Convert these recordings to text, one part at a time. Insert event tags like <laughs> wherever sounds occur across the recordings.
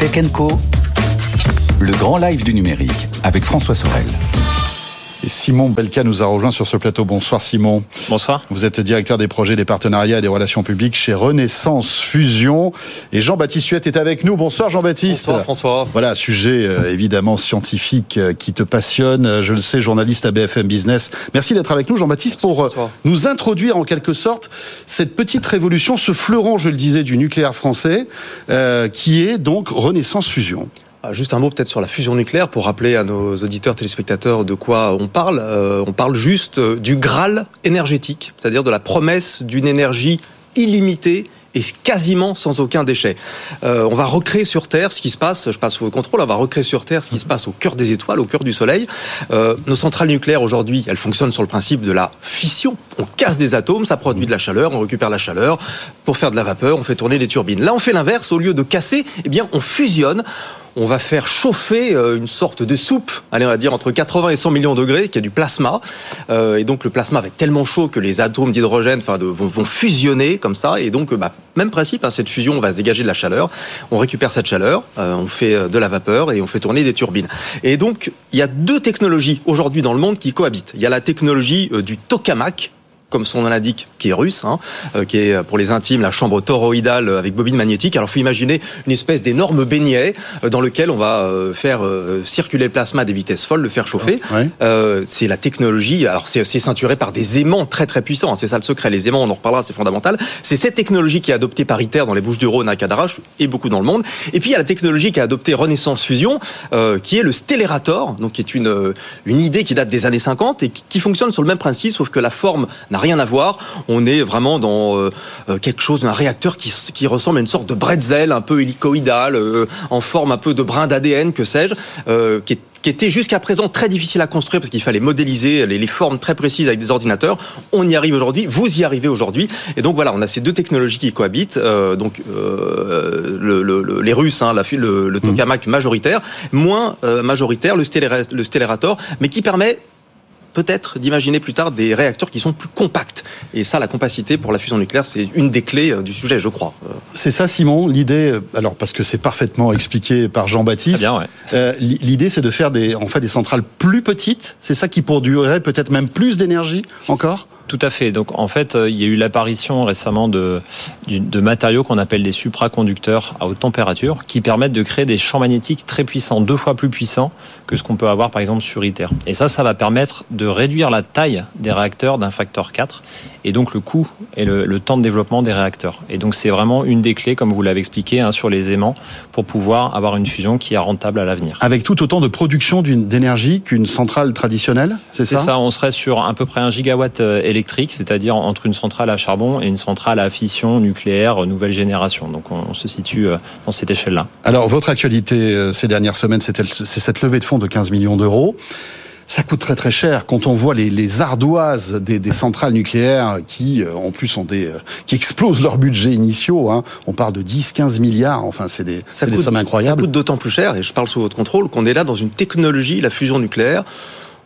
Tech Co, le grand live du numérique avec François Sorel. Et Simon Belka nous a rejoint sur ce plateau. Bonsoir Simon. Bonsoir. Vous êtes directeur des projets, des partenariats et des relations publiques chez Renaissance Fusion. Et Jean-Baptiste Huette est avec nous. Bonsoir Jean-Baptiste. Bonsoir François. Voilà, sujet euh, évidemment scientifique euh, qui te passionne. Euh, je le sais, journaliste à BFM Business. Merci d'être avec nous Jean-Baptiste pour nous introduire en quelque sorte cette petite révolution, ce fleuron, je le disais, du nucléaire français, euh, qui est donc Renaissance Fusion. Ah, Juste un mot peut-être sur la fusion nucléaire pour rappeler à nos auditeurs téléspectateurs de quoi on parle. Euh, on parle juste euh, du Graal énergétique, c'est-à-dire de la promesse d'une énergie illimitée et quasiment sans aucun déchet. Euh, on va recréer sur Terre ce qui se passe, je passe sous vos contrôles, on va recréer sur Terre ce qui se passe au cœur des étoiles, au cœur du Soleil. Euh, nos centrales nucléaires aujourd'hui, elles fonctionnent sur le principe de la fission. On casse des atomes, ça produit de la chaleur, on récupère la chaleur pour faire de la vapeur, on fait tourner des turbines. Là, on fait l'inverse, au lieu de casser, eh bien, on fusionne on va faire chauffer euh, une sorte de soupe, allez, on va dire entre 80 et 100 millions de degrés, qui est du plasma. Euh, et donc le plasma va être tellement chaud que les atomes d'hydrogène vont, fusionner comme ça. Et donc, bah, même principe, hein, cette fusion, on va se dégager de la chaleur. On récupère cette chaleur, euh, on fait de la vapeur et on fait tourner des turbines. Et donc, il y a deux technologies aujourd'hui dans le monde qui cohabitent. Il y a la technologie du tokamak, comme son nom l'indique, qui est russe, hein, euh, qui est euh, pour les intimes la chambre toroïdale euh, avec bobine magnétique. Alors, faut imaginer une espèce d'énorme beignet dans lequel on va faire circuler le plasma à des vitesses folles, le faire chauffer. Ouais. Euh, c'est la technologie. Alors, c'est ceinturé par des aimants très très puissants. hein, c'est ça le secret. Les aimants, on en reparlera, c'est fondamental. C'est cette technologie qui est adoptée par ITER dans les Bouches-du-Rhône à Cadarache et beaucoup dans le monde. Et puis, il y a la technologie qui a adopté Renaissance Fusion, euh, qui est le Stellarator, donc qui est une une idée qui date des années 50 et qui, qui fonctionne sur le même principe, sauf que la forme n'a rien à voir. On est vraiment dans euh, euh, quelque chose, un réacteur qui, ressemble à une sorte de bretzel un peu hélicoïdal, euh, en forme un peu de brin d'ADN, que sais-je, euh, qui est qui était jusqu'à présent très difficile à construire parce qu'il fallait modéliser les, les formes très précises avec des ordinateurs. On y arrive aujourd'hui, vous y arrivez aujourd'hui. Et donc voilà, on a ces deux technologies qui cohabitent. Euh, donc euh, le- le- le- les Russes, hein, la, le, le tokamak majoritaire, moins euh, majoritaire, le, Stellarator, mais qui permet peut-être d'imaginer plus tard des réacteurs qui sont plus compacts. Et ça, la compacité pour la fusion nucléaire, c'est une des clés euh, du sujet, je crois. Euh, C'est ça Simon, l'idée, euh, alors parce que c'est parfaitement expliqué par Jean-Baptiste. Très bien, ouais. Euh, l- L'idée, c'est de faire des, en fait, des centrales plus petites. C'est ça qui produirait peut-être même plus d'énergie encore. Tout à fait. Donc en fait, euh, il y a eu l'apparition récemment de, matériaux qu'on appelle des supraconducteurs à haute température qui permettent de créer des champs magnétiques très puissants, deux fois plus puissants que ce qu'on peut avoir par exemple sur ITER. Et ça, ça va permettre de réduire la taille des réacteurs d'un facteur 4 et donc le coût et le, le temps de développement des réacteurs. Et donc c'est vraiment une des clés, comme vous l'avez expliqué, hein, sur les aimants pour pouvoir avoir une fusion qui est rentable à l'avenir. Avec tout autant de production d'énergie qu'une centrale traditionnelle, c'est C'est ça, ça, on serait sur à peu près un gigawatt euh, électrique, c'est-à-dire entre une centrale à charbon et une centrale à fission nucléaire euh, nouvelle génération. Donc on, on se situe euh, dans cette échelle-là. Alors, votre actualité euh, ces dernières semaines, c'est cette levée de fonds de 15 millions d'euros. Ça coûte très très cher quand on voit les, les ardoises des, des centrales nucléaires qui, en plus, ont des, qui explosent leurs budgets initiaux. Hein. On parle de 10-15 milliards. Enfin, c'est des, Ça sommes ça incroyables. coûte d'autant plus cher, et je parle sous votre contrôle, qu'on est là dans une technologie, la fusion nucléaire,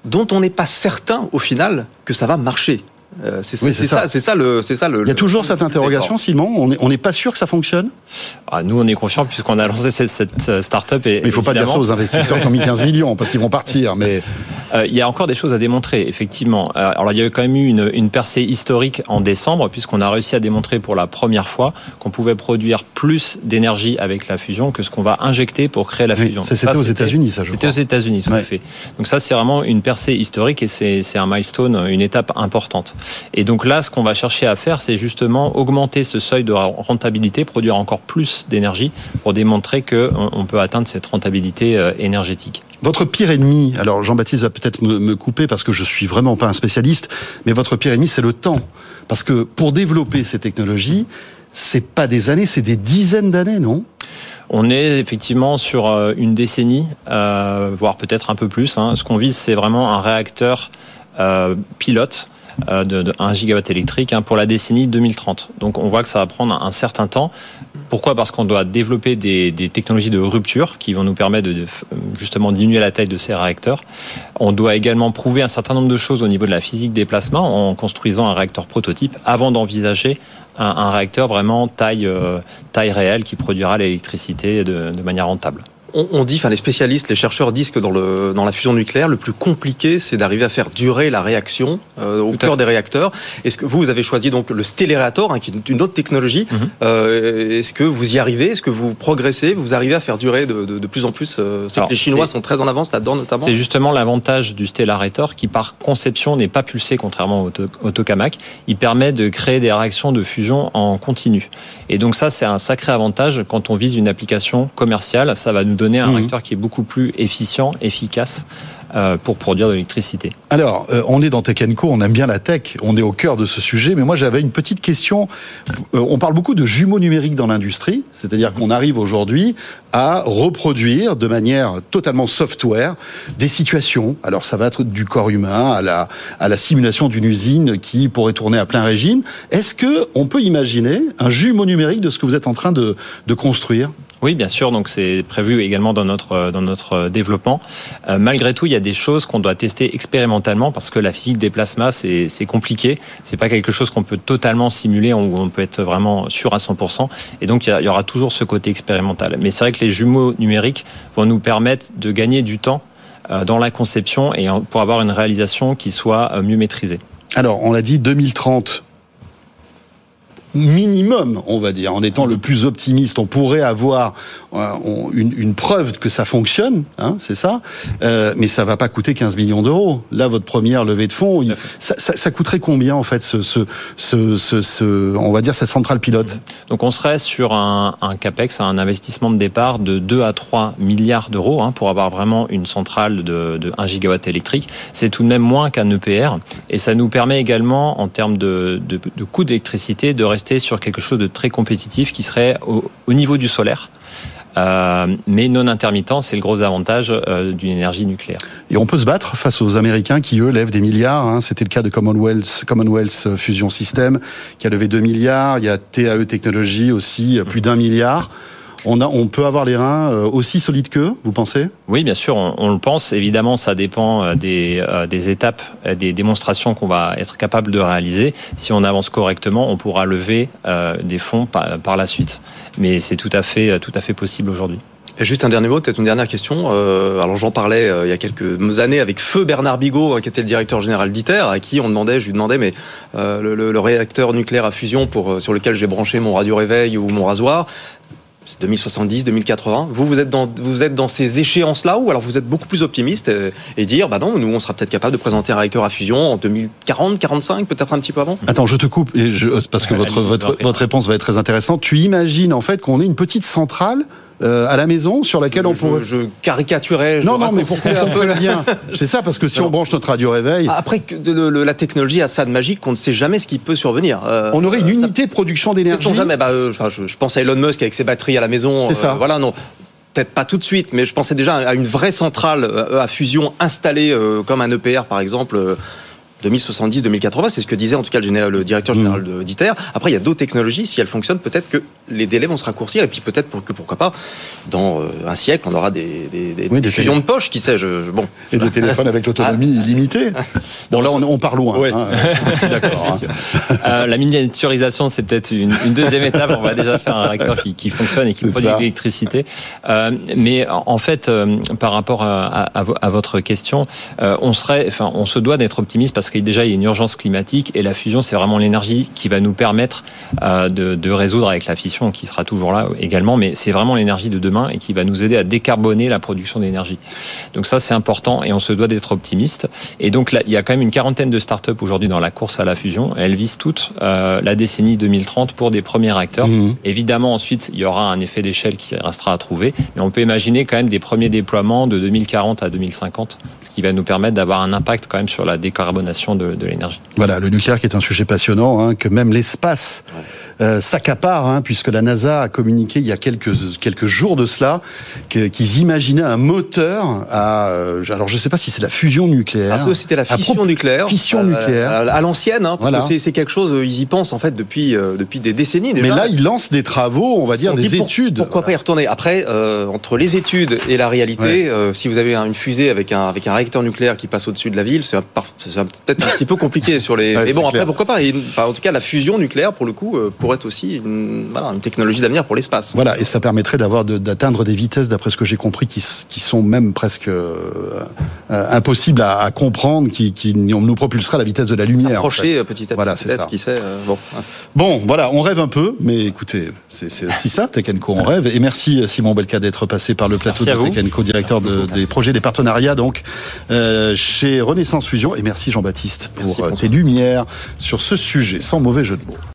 dont on n'est pas certain au final que ça va marcher. Euh, c'est Oui, ça. ça, c'est ça le, c'est ça le. Il y a toujours cette interrogation, Simon. On n'est pas sûr que ça fonctionne. Ah, nous, on est confiants puisqu'on a lancé cette, cette euh, start-up. Et, Mais il faut pas dire ça aux investisseurs qui ont mis 15 <laughs> millions parce qu'ils vont partir. Mais Euh, il y a encore des choses à démontrer, effectivement. Alors, il y a quand même eu une, une percée historique en décembre, puisqu'on a réussi à démontrer pour la première fois qu'on pouvait produire plus d'énergie avec la fusion que ce qu'on va injecter pour créer la Oui, fusion. Ça, c'était aux États-Unis, ça, je C'était aux. États-Unis, tout Ouais. à fait. Donc ça, c'est vraiment une percée historique et c'est un milestone, une étape importante. Et donc là, ce qu'on va chercher à faire, c'est justement augmenter ce seuil de rentabilité, produire encore plus d'énergie pour démontrer qu'on on peut atteindre cette rentabilité euh, énergétique. Votre pire ennemi, alors Jean-Baptiste va peut-être me, couper parce que je suis vraiment pas un spécialiste, mais votre pire ennemi, c'est le temps. Parce que pour développer ces technologies, c'est pas des années, c'est des dizaines d'années, non? On est effectivement sur une décennie, voire peut-être un peu plus. Hein. Ce qu'on vise, c'est vraiment un réacteur pilote euh, de, 1 gigawatt électrique hein, pour la décennie 2030. Donc on voit que ça va prendre un certain temps. Pourquoi? Parce qu'on doit développer des, technologies de rupture qui vont nous permettre de, justement diminuer la taille de ces réacteurs. On doit également prouver un certain nombre de choses au niveau de la physique des placements en construisant un réacteur prototype avant d'envisager un, réacteur vraiment taille, euh, taille réelle qui produira l'électricité de manière rentable on, dit, enfin les spécialistes, les chercheurs disent que dans, le, dans la fusion nucléaire, le plus compliqué, c'est d'arriver à faire durer la réaction euh, au cœur des réacteurs. Est-ce que vous, vous avez choisi donc le stellaréator, hein, qui est une autre technologie mhm. euh, Est-ce que vous y arrivez? Est-ce que vous progressez? Vous arrivez à faire durer de, de, plus en plus euh, C'est que les Chinois sont très en avance là-dedans, notamment? C'est justement l'avantage du stellarétor, qui par conception n'est pas pulsé, contrairement au, tokamak. Il permet de créer des réactions de fusion en continu. Et donc ça, c'est un sacré avantage quand on vise une application commerciale. Ça va nous donner donner un mmh. réacteur qui est beaucoup plus efficient, efficace euh, pour produire de l'électricité. Alors, euh, on est dans Tech Co, on aime bien la tech, on est au cœur de ce sujet, mais moi j'avais une petite question. Euh, on parle beaucoup de jumeaux numériques dans l'industrie, c'est-à-dire qu'on arrive aujourd'hui à reproduire de manière totalement software des situations. Alors ça va être du corps humain à la, à la simulation d'une usine qui pourrait tourner à plein régime. Est-ce que on peut imaginer un jumeau numérique de ce que vous êtes en train de, de construire? Oui, bien sûr. Donc c'est prévu également dans notre dans notre développement. Euh, malgré tout, il y a des choses qu'on doit tester expérimentalement parce que la physique des plasmas c'est c'est compliqué. C'est pas quelque chose qu'on peut totalement simuler où on peut être vraiment sûr à 100%. Et donc il y, aura toujours ce côté expérimental. Mais c'est vrai que les jumeaux numériques vont nous permettre de gagner du temps euh, dans la conception et pour avoir une réalisation qui soit euh, mieux maîtrisée. Alors, on l'a dit, 2030, minimum, on va dire, en étant le plus optimiste, on pourrait avoir euh, une, preuve que ça fonctionne, hein, c'est ça, euh, mais ça va pas coûter 15 millions d'euros. Là, votre première levée de fonds, ça, coûterait combien en fait, ce, ce, on va dire cette centrale pilote? Donc on serait sur un, capex, un investissement de départ de 2 à 3 milliards d'euros hein, pour avoir vraiment une centrale de, 1 gigawatt électrique. C'est tout de même moins qu'un EPR, et ça nous permet également, en termes de, de, de coût d'électricité, de rester sur quelque chose de très compétitif qui serait au, niveau du solaire. Euh, mais non intermittent, c'est le gros avantage euh, d'une énergie nucléaire. Et on peut se battre face aux Américains qui, eux, lèvent des milliards. Hein. C'était le cas de Commonwealth, Commonwealth Fusion System, qui a levé 2 milliards. Il y a TAE Technologies aussi, plus d'un milliard on, a, on peut avoir les reins euh, aussi solides qu'eux, vous pensez? Oui, bien sûr, on, le pense. Évidemment, ça dépend euh, des, euh, des étapes, des démonstrations qu'on va être capable de réaliser. Si on avance correctement, on pourra lever des fonds par, par la suite. Mais c'est tout à fait, tout à fait possible aujourd'hui. juste un dernier mot, peut-être une dernière question. alors j'en parlais il y a quelques années avec Feu Bernard Bigot, qui était le directeur général d'ITER, à qui on demandait, je lui demandais, mais le, le, réacteur nucléaire à fusion pour sur lequel j'ai branché mon radio réveil ou mon rasoir, c'est 2070, 2080. Vous, vous êtes dans, vous êtes dans ces échéances-là ou alors vous êtes beaucoup plus optimiste et, dire, bah non, nous, on sera peut-être capable de présenter un réacteur à fusion en 2040, 45, peut-être un petit peu avant Attends, je te coupe et je, parce que votre, votre, votre réponse va être très intéressante. Tu imagines en fait qu'on ait une petite centrale euh, à la maison sur laquelle on pourrait. Je, caricaturais. Je non, non, mais pour qu'on bien. C'est ça, parce que si on branche notre radio réveil. Après, la technologie a ça de magique qu'on ne sait jamais ce qui peut survenir. Euh, on aurait une unité de production d'énergie. jamais. Bah, euh, je, pense à Elon Musk avec ses batteries à la maison. C'est ça. voilà, non peut-être pas tout de suite, mais je pensais déjà à une vraie centrale à fusion installée comme un EPR par exemple 2070, 2080, c'est ce que disait en tout cas le, directeur général mmh. d'ITER. Après, il y a d'autres technologies, si elles fonctionnent, peut-être que les délais vont se raccourcir, et puis peut-être que pourquoi pas, dans euh, un siècle, on aura des, des, fusions de poche, qui sait. Je, bon. Et des téléphones avec l'autonomie ah. illimitée. Bon, là, on, part loin. Hein. <laughs> d'accord. Hein. Euh, la miniaturisation, c'est peut-être une, deuxième étape. On va déjà faire un réacteur qui, fonctionne et qui produit de l'électricité. Euh, mais en fait, par rapport à, à, votre question, on serait, enfin, on se doit d'être optimiste parce que déjà il y a une urgence climatique et la fusion c'est vraiment l'énergie qui va nous permettre euh, de, résoudre avec la fission qui sera toujours là également, mais c'est vraiment l'énergie de demain et qui va nous aider à décarboner la production d'énergie. Donc ça c'est important et on se doit d'être optimiste. Et donc là, il y a quand même une quarantaine de startups aujourd'hui dans la course à la fusion. Elles visent toutes euh, la décennie 2030 pour des premiers réacteurs. Mmh. Évidemment ensuite il y aura un effet d'échelle qui restera à trouver, mais on peut imaginer quand même des premiers déploiements de 2040 à 2050, ce qui va nous permettre d'avoir un impact quand même sur la décarbonation consommation de, de l'énergie. Voilà, le nucléaire qui est un sujet passionnant, hein, que même l'espace euh, s'accapare, hein, puisque la NASA a communiqué il y a quelques quelques jours de cela qu'ils imaginaient un moteur à, euh, alors je sais pas si c'est la fusion nucléaire. Ça, c'était la fission nucléaire. Fission Euh, nucléaire. À, l'ancienne, hein, parce Voilà. que c'est- quelque chose, ils y pensent en fait depuis, euh, depuis des décennies déjà. Mais là, ils lancent des travaux, on va dire des pour- études. Pourquoi pas y retourner? Après, entre les études et la réalité, si vous avez un- une fusée avec un, avec un réacteur nucléaire qui passe au-dessus de la ville, c'est un un- peut-être un petit peu compliqué sur les. Ouais, mais bon, après, clair. pourquoi pas Et, enfin, En tout cas, la fusion nucléaire, pour le coup, euh, pourrait être aussi une, voilà, une technologie d'avenir pour l'espace. Voilà, et ça permettrait d'avoir de- d'atteindre des vitesses, d'après ce que j'ai compris, qui, sont même presque euh, euh, impossibles à, à comprendre, qui, qui nous propulsera à la vitesse de la lumière. en fait. S'approcher petit à petit, Voilà, c'est peut-être, ça. qui sait. euh, bon, hein. Bon, voilà, on rêve un peu, mais écoutez, c'est c'est aussi ça, Tech Co, on rêve. Et merci Simon Belka d'être passé par le plateau Merci de. Tech Co, directeur de- des projets des partenariats, donc euh, chez Renaissance Fusion. Et merci Jean-Baptiste pour euh, tes lumières sur ce sujet, sans mauvais jeu de mots.